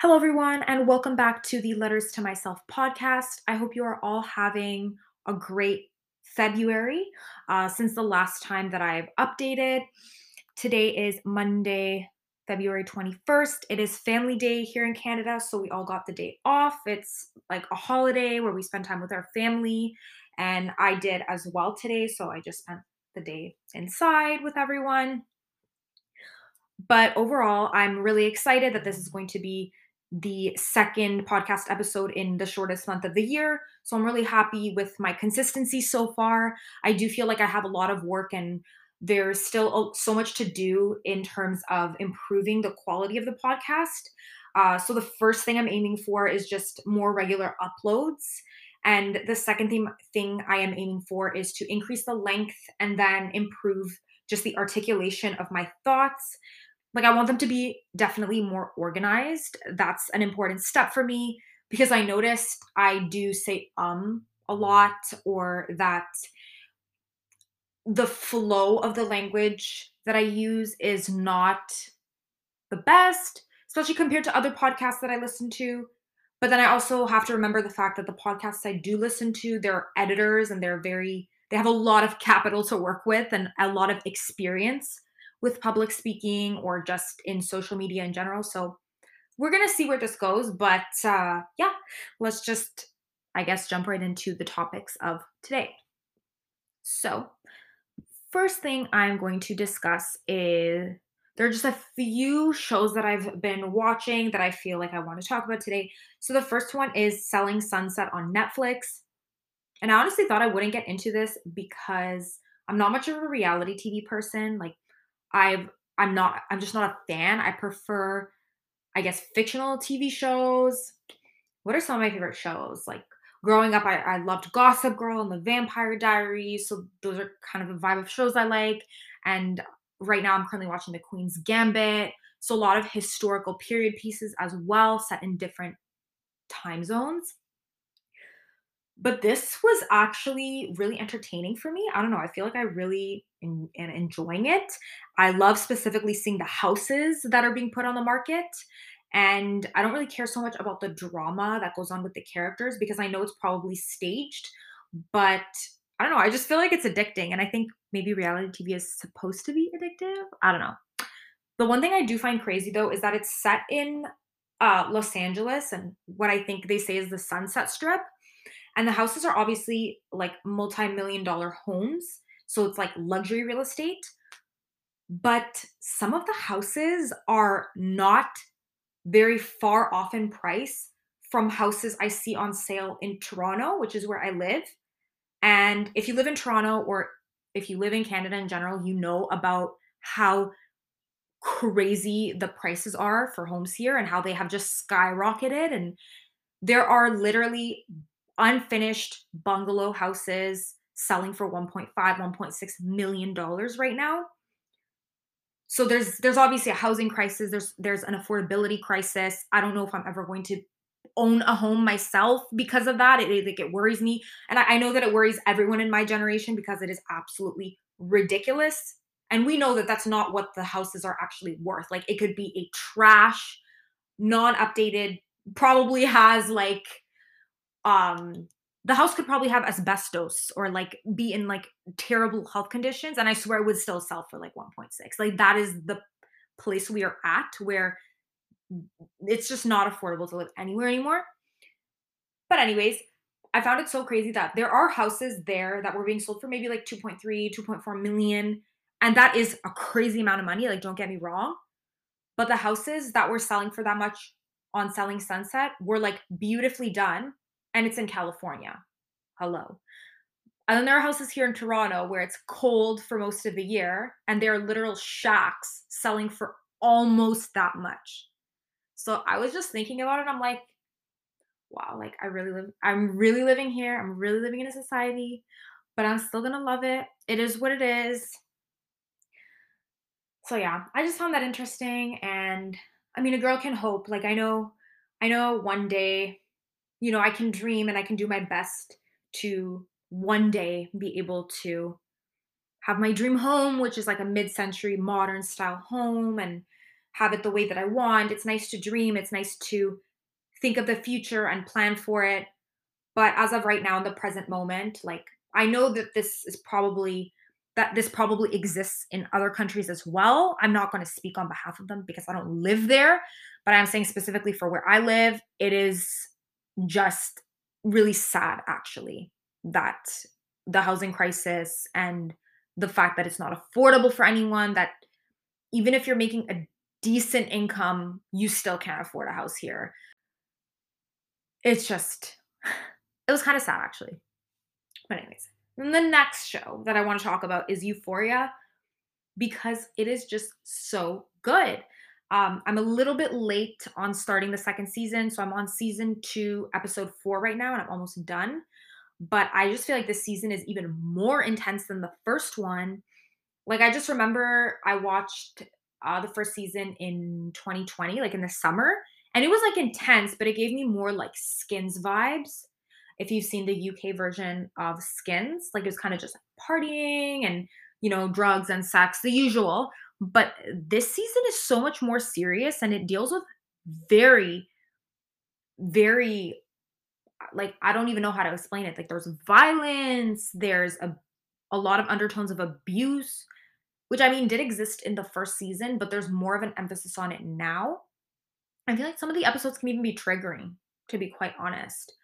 Hello, everyone, and welcome back to the Letters to Myself podcast. I hope you are all having a great February uh, since the last time that I've updated. Today is Monday, February 21st. It is Family Day here in Canada, so we all got the day off. It's like a holiday where we spend time with our family, and I did as well today, so I just spent the day inside with everyone. But overall, I'm really excited that this is going to be the second podcast episode in the shortest month of the year. So I'm really happy with my consistency so far. I do feel like I have a lot of work and there's still so much to do in terms of improving the quality of the podcast. Uh, so the first thing I'm aiming for is just more regular uploads. And the second thing, thing I am aiming for is to increase the length and then improve just the articulation of my thoughts like I want them to be definitely more organized. That's an important step for me because I noticed I do say um a lot or that the flow of the language that I use is not the best, especially compared to other podcasts that I listen to. But then I also have to remember the fact that the podcasts I do listen to, they're editors and they're very, they have a lot of capital to work with and a lot of experience with public speaking or just in social media in general. So we're going to see where this goes. But uh, yeah, let's just, I guess, jump right into the topics of today. So, first thing I'm going to discuss is there are just a few shows that I've been watching that I feel like I want to talk about today. So, the first one is Selling Sunset on Netflix. And I honestly thought I wouldn't get into this because I'm not much of a reality TV person. Like, I've I'm not I'm just not a fan. I prefer I guess fictional TV shows. What are some of my favorite shows? Like growing up, I, I loved Gossip Girl and The Vampire Diaries. So those are kind of the vibe of shows I like. And right now, I'm currently watching The Queen's Gambit. So a lot of historical period pieces as well, set in different time zones but this was actually really entertaining for me. I don't know. I feel like I really am enjoying it. I love specifically seeing the houses that are being put on the market. And I don't really care so much about the drama that goes on with the characters because I know it's probably staged. But I don't know. I just feel like it's addicting. And I think maybe reality TV is supposed to be addictive. I don't know. The one thing I do find crazy though is that it's set in uh, Los Angeles and what I think they say is the Sunset Strip. And the houses are obviously like multi million dollar homes. So it's like luxury real estate. But some of the houses are not very far off in price from houses I see on sale in Toronto, which is where I live. And if you live in Toronto or if you live in Canada in general, you know about how crazy the prices are for homes here and how they have just skyrocketed. And there are literally unfinished bungalow houses selling for 1.5 1.6 million dollars right now. So there's there's obviously a housing crisis there's there's an affordability crisis. I don't know if i'm ever going to own a home myself because of that. It, like it worries me. And I, I know that it worries everyone in my generation because it is absolutely ridiculous. And we know that that's not what the houses are actually worth. Like it could be a trash non-updated probably has like um the house could probably have asbestos or like be in like terrible health conditions and i swear it would still sell for like 1.6 like that is the place we are at where it's just not affordable to live anywhere anymore. But anyways i found it so crazy that there are houses there that were being sold for maybe like 2.3 2.4 million and that is a crazy amount of money like don't get me wrong. But the houses that were selling for that much on selling sunset were like beautifully done and it's in California. Hello. And then there are houses here in Toronto where it's cold for most of the year, and there are literal shacks selling for almost that much. So I was just thinking about it. I'm like, wow, like I really live, I'm really living here. I'm really living in a society, but I'm still gonna love it. It is what it is. So yeah, I just found that interesting. And I mean, a girl can hope. Like I know, I know one day you know, I can dream and I can do my best to one day be able to have my dream home, which is like a mid century modern style home, and have it the way that I want. It's nice to dream. It's nice to think of the future and plan for it. But as of right now, in the present moment, like I know that this is probably that this probably exists in other countries as well. I'm not going to speak on behalf of them because I don't live there, but I'm saying specifically for where I live, it is just really sad actually that the housing crisis and the fact that it's not affordable for anyone that even if you're making a decent income, you still can't afford a house here. It's just, it was kind of sad actually. But, anyways, and the next show that I want to talk about is Euphoria because it is just so good. Um, I'm a little bit late on starting the second season, so I'm on season two, episode four right now, and I'm almost done. But I just feel like this season is even more intense than the first one. Like, I just remember I watched uh, the first season in 2020, like in the summer. And it was like intense, but it gave me more like skins vibes. If you've seen the UK version of skins, like it was kind of just partying and, you know, drugs and sex, the usual. But this season is so much more serious and it deals with very, very, like, I don't even know how to explain it. Like, there's violence, there's a, a lot of undertones of abuse which I mean did exist in the first season, but there's more of an emphasis on it now. I feel like some of the episodes can even be triggering, to be quite honest.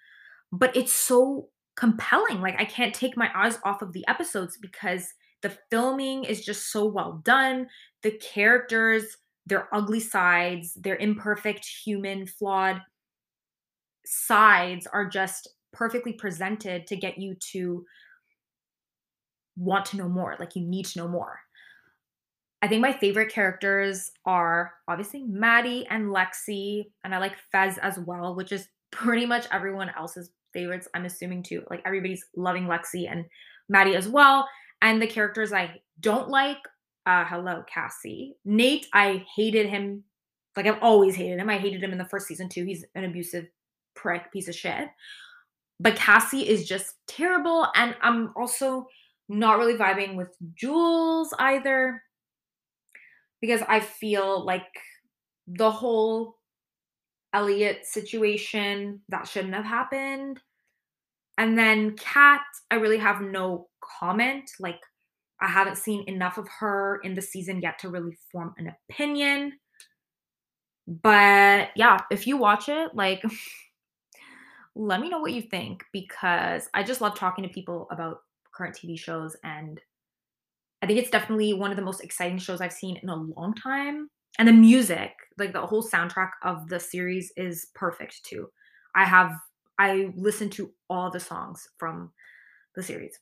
But it's so compelling. Like I can't take my eyes off of the episodes because the filming is just so well done. The characters, their ugly sides, their imperfect, human, flawed sides are just perfectly presented to get you to want to know more. Like you need to know more. I think my favorite characters are obviously Maddy and Lexi, and I like Fez as well, which is pretty much everyone else's favorites. I'm assuming too. Like everybody's loving Lexi and Maddy as well. And the characters I don't like, uh, hello, Cassie. Nate, I hated him. Like I've always hated him. I hated him in the first season too. He's an abusive prick, piece of shit. But Cassie is just terrible. And I'm also not really vibing with Jules either because I feel like the whole Elliot situation that shouldn't have happened. And then Kat, I really have no comment. Like, I haven't seen enough of her in the season yet to really form an opinion. But yeah, if you watch it, like, let me know what you think because I just love talking to people about current TV shows and I think it's definitely one of the most exciting shows I've seen in a long time. And the music, like the whole soundtrack of the series is perfect too. I have I listened to all the songs from the series.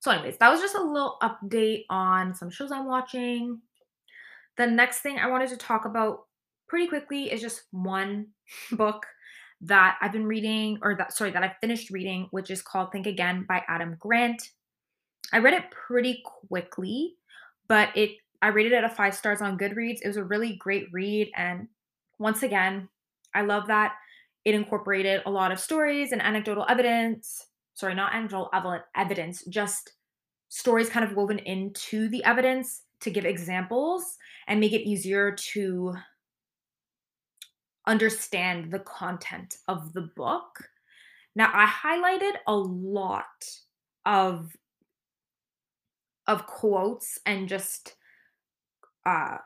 So anyways, that was just a little update on some shows I'm watching. The next thing I wanted to talk about pretty quickly is just one book that I've been reading or that sorry that I finished reading which is called Think Again by Adam Grant. I read it pretty quickly, but it I rated it a 5 stars on Goodreads. It was a really great read and once again, I love that it incorporated a lot of stories and anecdotal evidence. Sorry, not anecdotal evidence, just stories kind of woven into the evidence to give examples and make it easier to understand the content of the book. Now, I highlighted a lot of of quotes and just uh,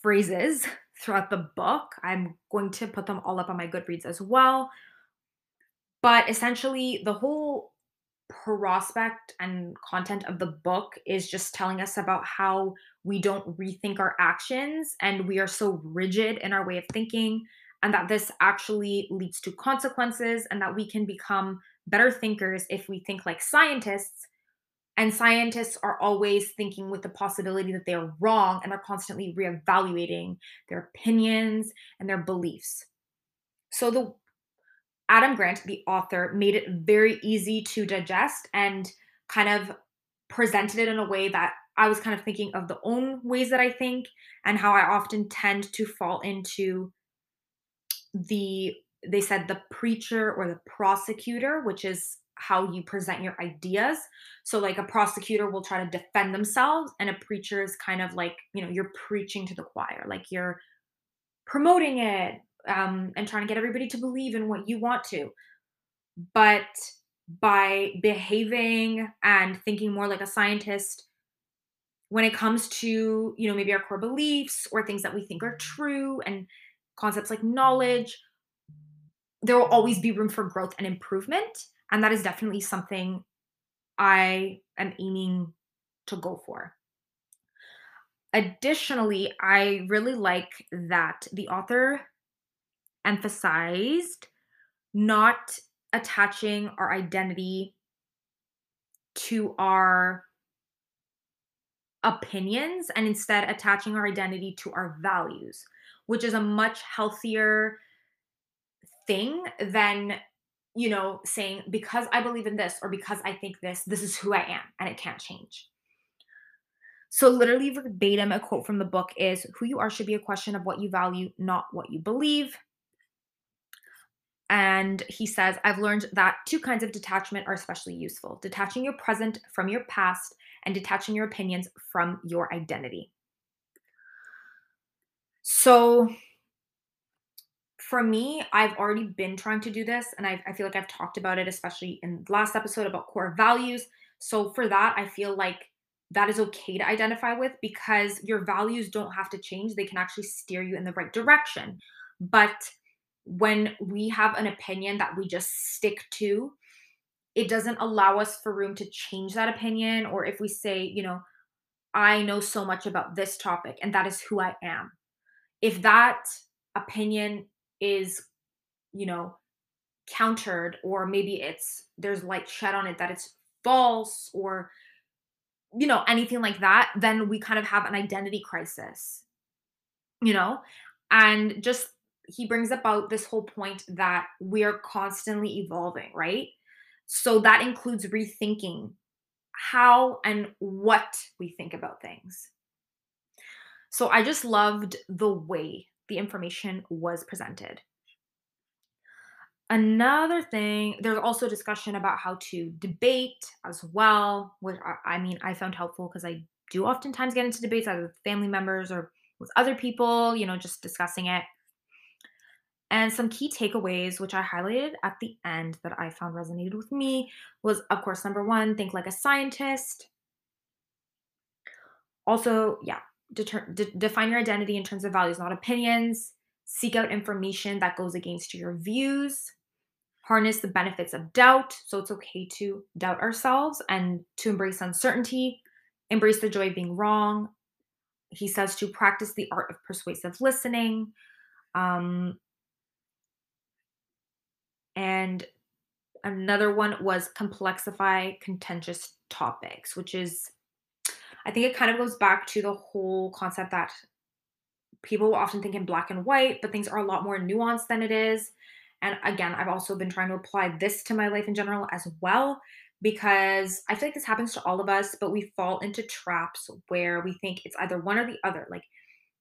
phrases throughout the book. I'm going to put them all up on my Goodreads as well. But essentially, the whole prospect and content of the book is just telling us about how we don't rethink our actions and we are so rigid in our way of thinking, and that this actually leads to consequences, and that we can become better thinkers if we think like scientists and scientists are always thinking with the possibility that they are wrong and are constantly reevaluating their opinions and their beliefs. So the Adam Grant, the author, made it very easy to digest and kind of presented it in a way that I was kind of thinking of the own ways that I think and how I often tend to fall into the they said the preacher or the prosecutor, which is how you present your ideas. So, like a prosecutor will try to defend themselves, and a preacher is kind of like, you know, you're preaching to the choir, like you're promoting it um, and trying to get everybody to believe in what you want to. But by behaving and thinking more like a scientist, when it comes to, you know, maybe our core beliefs or things that we think are true and concepts like knowledge, there will always be room for growth and improvement. And that is definitely something I am aiming to go for. Additionally, I really like that the author emphasized not attaching our identity to our opinions and instead attaching our identity to our values, which is a much healthier thing than you know saying because I believe in this or because I think this, this is who I am and it can't change. So, literally verbatim, a quote from the book is Who you are should be a question of what you value, not what you believe. And he says, I've learned that two kinds of detachment are especially useful detaching your present from your past and detaching your opinions from your identity. So, for me, I've already been trying to do this, and I, I feel like I've talked about it, especially in the last episode about core values. So, for that, I feel like that is okay to identify with because your values don't have to change. They can actually steer you in the right direction. But when we have an opinion that we just stick to, it doesn't allow us for room to change that opinion. Or if we say, you know, I know so much about this topic and that is who I am. If that opinion is, you know, countered, or maybe it's there's light shed on it that it's false or you know anything like that then we kind of have an identity crisis you know and just he brings about this whole point that we are constantly evolving, right? So that includes rethinking how and what we think about things. So I just loved the way the information was presented. Another thing, there's also discussion about how to debate as well, which I, mean, I found helpful because I do oftentimes get into debates either with family members or with other people, you know, just discussing it. And some key takeaways, which I highlighted at the end that I found resonated with me, was of course, number one, think like a scientist. Also, yeah, deter- de- define your identity in terms of values, not opinions. Seek out information that goes against your views. Harness the benefits of doubt. So it's okay to doubt ourselves and to embrace uncertainty. Embrace the joy of being wrong. He says to practice the art of persuasive listening. Um, and another one was complexify contentious topics, which is, I think it kind of goes back to the whole concept that people often think in black and white, but things are a lot more nuanced than it is. And again, I've also been trying to apply this to my life in general as well, because I feel like this happens to all of us, but we fall into traps where we think it's either one or the other. Like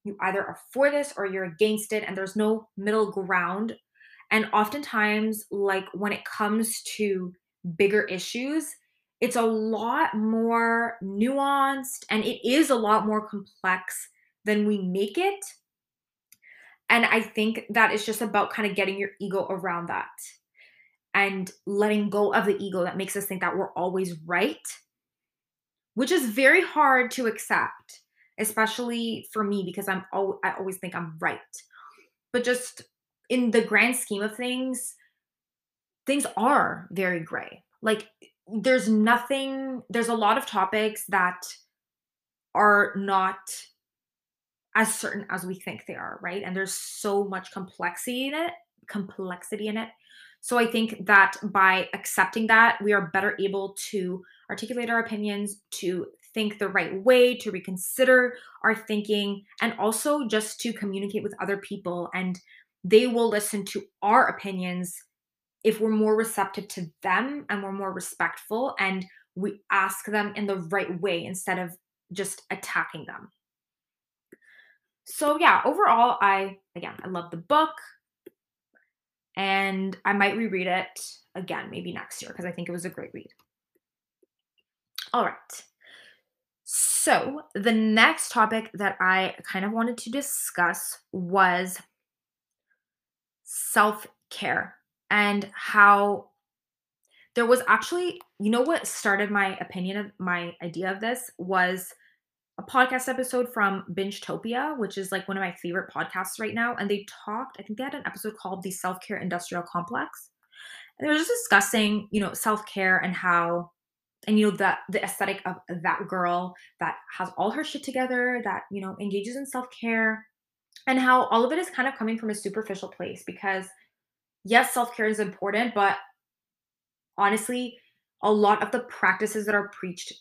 you either are for this or you're against it, and there's no middle ground and oftentimes, like when it comes to bigger issues, it's a lot more nuanced and it is a lot more complex than we make it. And I think that is just about kind of getting your ego around that and letting go of the ego that makes us think that we're always right, which is very hard to accept, especially for me because I'm al- I always think I'm right. But just in the grand scheme of things, things are very gray. Like there's nothing, there's a lot of topics that are not as certain as we think they are, right? And there's so much complexity in it, complexity in it. So I think that by accepting that, we are better able to articulate our opinions, to think the right way, to reconsider our thinking, and also just to communicate with other people and they will listen to our opinions if we're more receptive to them and we're more respectful and we ask them in the right way instead of just attacking them. So yeah, overall I again, I love the book. and I might reread it again, maybe next year, because I think it was a great read. All right. So, the next topic that I kind of wanted to discuss was self care and how there was actually, you know, what started my opinion of my idea of this was a podcast episode from Bingetopia, which is like one of my favorite podcasts right now. And they talked, I think they had an episode called The Self Care Industrial Complex. And they were just discussing, you know, self care and how, and you know, that the aesthetic of that girl that has all her shit together, that, you know, engages in self care, and how all of it is kind of coming from a superficial place because, yes, self care is important, but honestly, a lot of the practices that are preached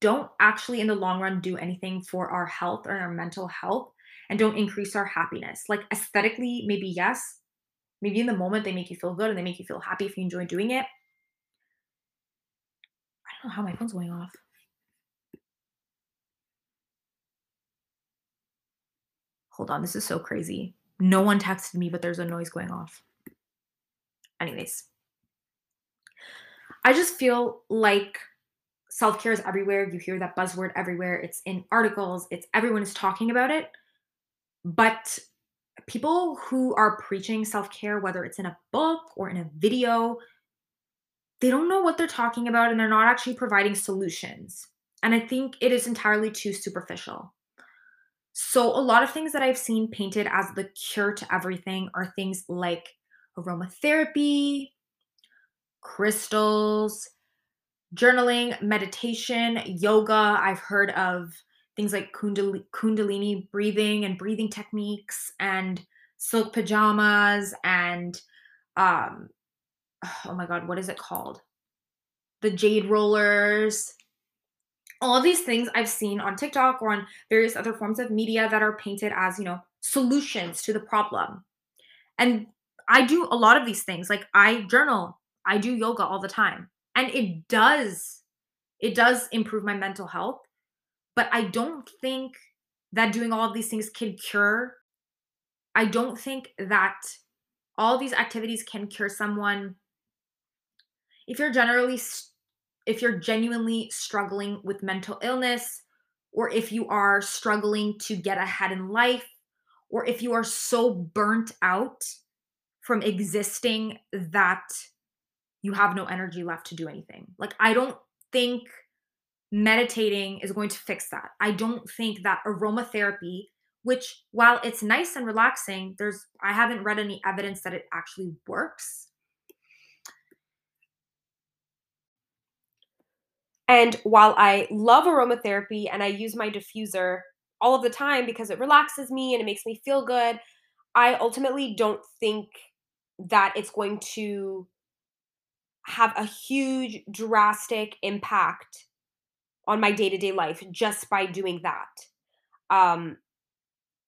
don't actually in the long run do anything for our health or our mental health and don't increase our happiness. Like aesthetically, maybe yes. Maybe in the moment they make you feel good and they make you feel happy if you enjoy doing it. I don't know how my phone's going off. Hold on, this is so crazy. No one texted me, but there's a noise going off. Anyways, I just feel like self care is everywhere. You hear that buzzword everywhere. It's in articles, it's everyone is talking about it. But people who are preaching self care, whether it's in a book or in a video, they don't know what they're talking about and they're not actually providing solutions. And I think it is entirely too superficial. So, a lot of things that I've seen painted as the cure to everything are things like aromatherapy, crystals, journaling, meditation, yoga. I've heard of things like kundalini breathing and breathing techniques and silk pajamas and um oh my god, what is it called? The jade rollers. All these things I've seen on TikTok or on various other forms of media that are painted as, you know, solutions to the problem. And I do a lot of these things. Like I journal, I do yoga all the time and it does it does improve my mental health but i don't think that doing all of these things can cure i don't think that all these activities can cure someone if you're generally if you're genuinely struggling with mental illness or if you are struggling to get ahead in life or if you are so burnt out from existing that you have no energy left to do anything. Like, I don't think meditating is going to fix that. I don't think that aromatherapy, which while it's nice and relaxing, there's I haven't read any evidence that it actually works. And while I love aromatherapy and I use my diffuser all of the time because it relaxes me and it makes me feel good, I ultimately don't think that it's going to have a huge drastic impact on my day-to-day life just by doing that. Um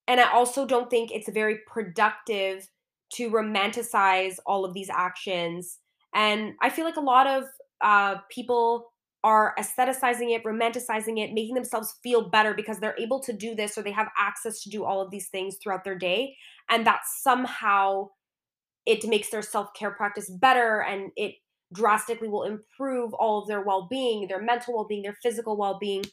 and i also don't think it's very productive to romanticize all of these actions. And i feel like a lot of uh people are aestheticizing it, romanticizing it, making themselves feel better because they're able to do this or they have access to do all of these things throughout their day. And that somehow it makes their self care practice better and it drastically will improve all of their well being, their mental well being, their physical well being.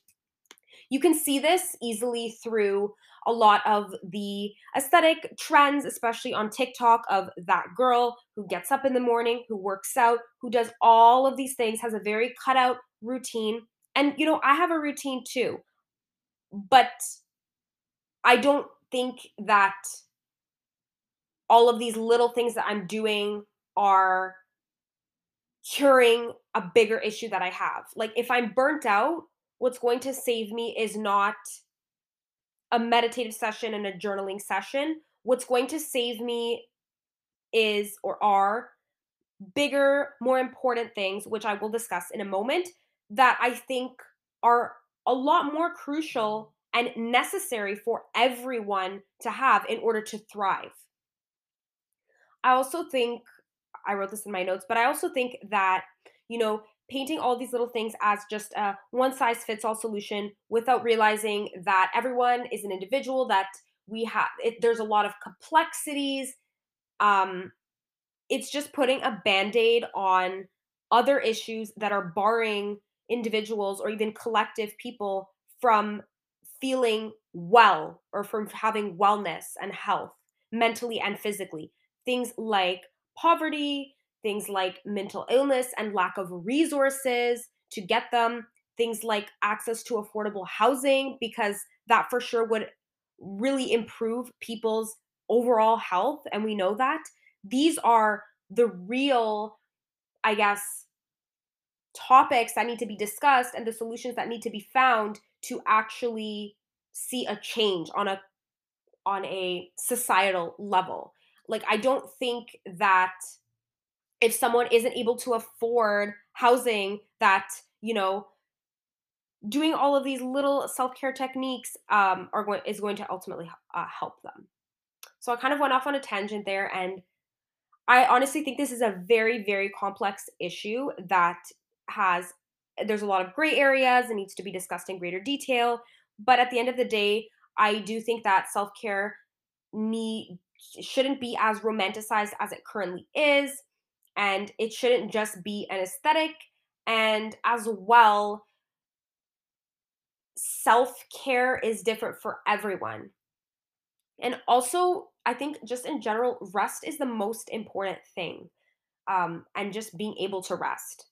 You can see this easily through a lot of the aesthetic trends, especially on TikTok, of that girl who gets up in the morning, who works out, who does all of these things, has a very cutout routine. And, you know, I have a routine too, but I don't think that all of these little things that I'm doing are curing a bigger issue that I have. Like if I'm burnt out, what's going to save me is not a meditative session and a journaling session. What's going to save me is or are bigger, more important things, which I will discuss in a moment, that I think are a lot more crucial and necessary for everyone to have in order to thrive. I also think I wrote this in my notes, but I also think that, you know, painting all these little things as just a one size fits all solution without realizing that everyone is an individual, that we have, there's a lot of complexities. Um, it's just putting a band-aid on other issues that are barring individuals or even collective people from feeling well or from having wellness and health mentally and physically. Things like poverty, things like mental illness and lack of resources to get them, things like access to affordable housing, because that for sure would really improve people's overall health. And we know that. These are the real, I guess, topics that need to be discussed and the solutions that need to be found to actually see a change on a on a societal level. Like I don't think that if someone isn't able to afford housing that, you know, doing all of these little self-care techniques um, are going is going to ultimately uh, help them. So I kind of went off on a tangent there and I honestly think this is a very very complex issue that has there's a lot of gray areas and needs to be discussed in greater detail, but at the end of the day, I do think that self-care need shouldn't be as romanticized as it currently is and it shouldn't just be an aesthetic and as well self-care is different for everyone. And also i think just in general rest is the most important thing um, and just being able to rest.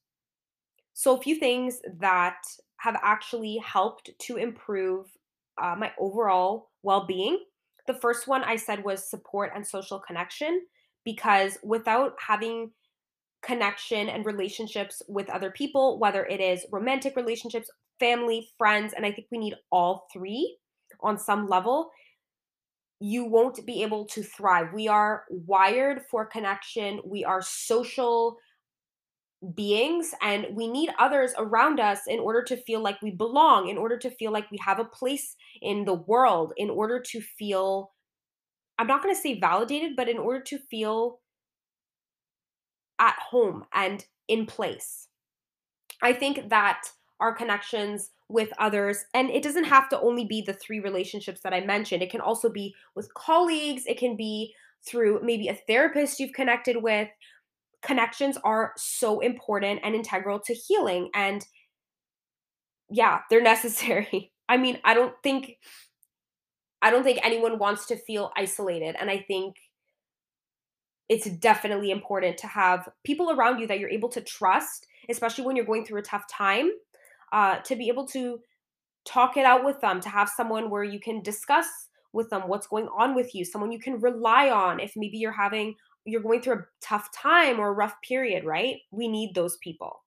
So a few things that have actually helped to improve uh, my overall well-being. The first one i said was support and social connection because without having connection and relationships with other people, whether it is romantic relationships, family, friends, and I think we need all three on some level. You won't be able to thrive. We are wired for connection, we are social beings, and we need others around us in order to feel like we belong, in order to feel like we have a place in the world, in order to feel, I'm not going to say validated, but in order to feel at home and in place. I think that our connections with others, and it doesn't have to only be the three relationships that I mentioned, it can also be with colleagues, it can be through maybe a therapist you've connected with. Connections are so important and integral to healing. And yeah, they're necessary. I mean, I don't think I don't think anyone wants to feel isolated. And I think it's definitely important to have people around you that you're able to trust, especially when you're going through a tough time, uh, to be able to talk it out with them, to have someone where you can discuss with them what's going on with you, someone you can rely on if maybe you're having you're going through a tough time or a rough period, right? We need those people.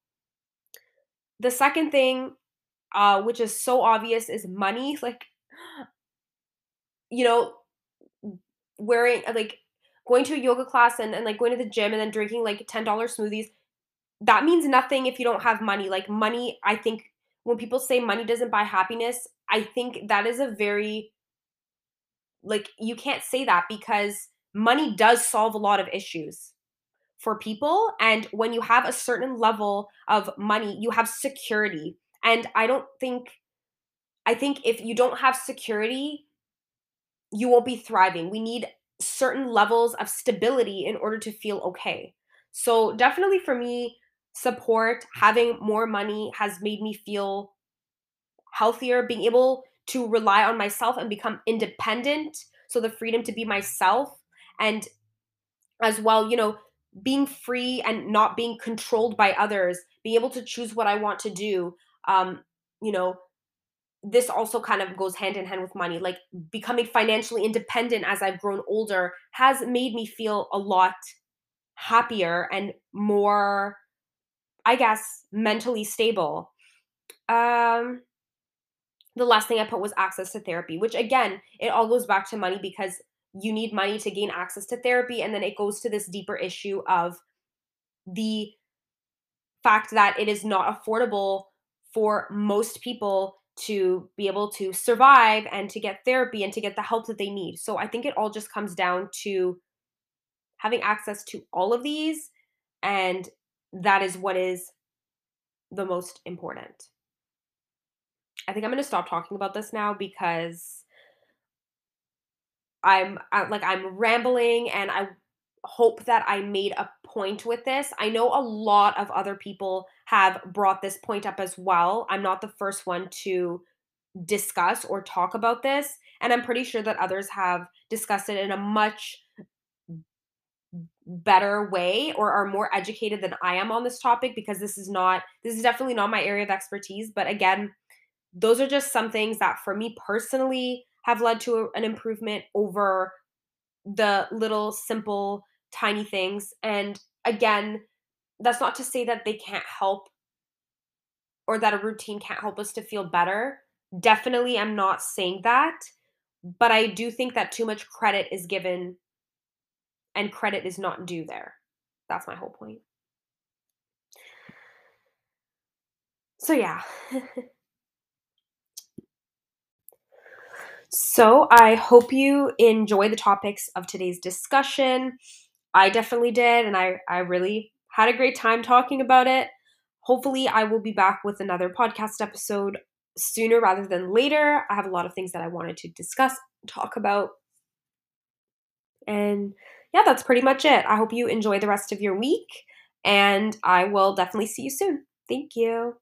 The second thing, uh, which is so obvious, is money. Like, you know, wearing like going to a yoga class and, and like going to the gym and then drinking like $10 smoothies, that means nothing if you don't have money. Like money, I think when people say money doesn't buy happiness, I think that is a very like you can't say that because money does solve a lot of issues for people and when you have a certain level of money, you have security. And I don't think I think if you don't have security, you won't be thriving. We need certain levels of stability in order to feel okay. So, definitely for me, support, having more money has made me feel healthier, being able to rely on myself and become independent. So, the freedom to be myself and as well, you know, being free and not being controlled by others, being able to choose what I want to do. Um, you know, this also kind of goes hand in hand with money. Like becoming financially independent as I've grown older has made me feel a lot happier and more, I guess, mentally stable. Um, the last thing I put was access to therapy, which again, it all goes back to money because you need money to gain access to therapy. And then it goes to this deeper issue of the fact that it is not affordable for most people to be able to survive and to get therapy and to get the help that they need. So I think it all just comes down to having access to all of these and that is what is the most important. I think I'm going to stop talking about this now because I'm I, like I'm rambling and I hope that I made a point with this. I know a lot of other people have brought this point up as well. I'm not the first one to discuss or talk about this, and I'm pretty sure that others have discussed it in a much better way or are more educated than I am on this topic because this is not this is definitely not my area of expertise, but again, those are just some things that for me personally have led to a, an improvement over the little simple tiny things and again that's not to say that they can't help or that a routine can't help us to feel better. Definitely i'm not saying that but i do think that too much credit is given and credit is not due there. That's my whole point. So yeah. So I hope you enjoy the topics of today's discussion. I definitely did, and I, I really had a great time talking about it. Hopefully, I will be back with another podcast episode sooner rather than later. I have a lot of things that I wanted to discuss, talk about. And yeah, that's pretty much it. I hope you enjoy the rest of your week, and I will definitely see you soon. Thank you.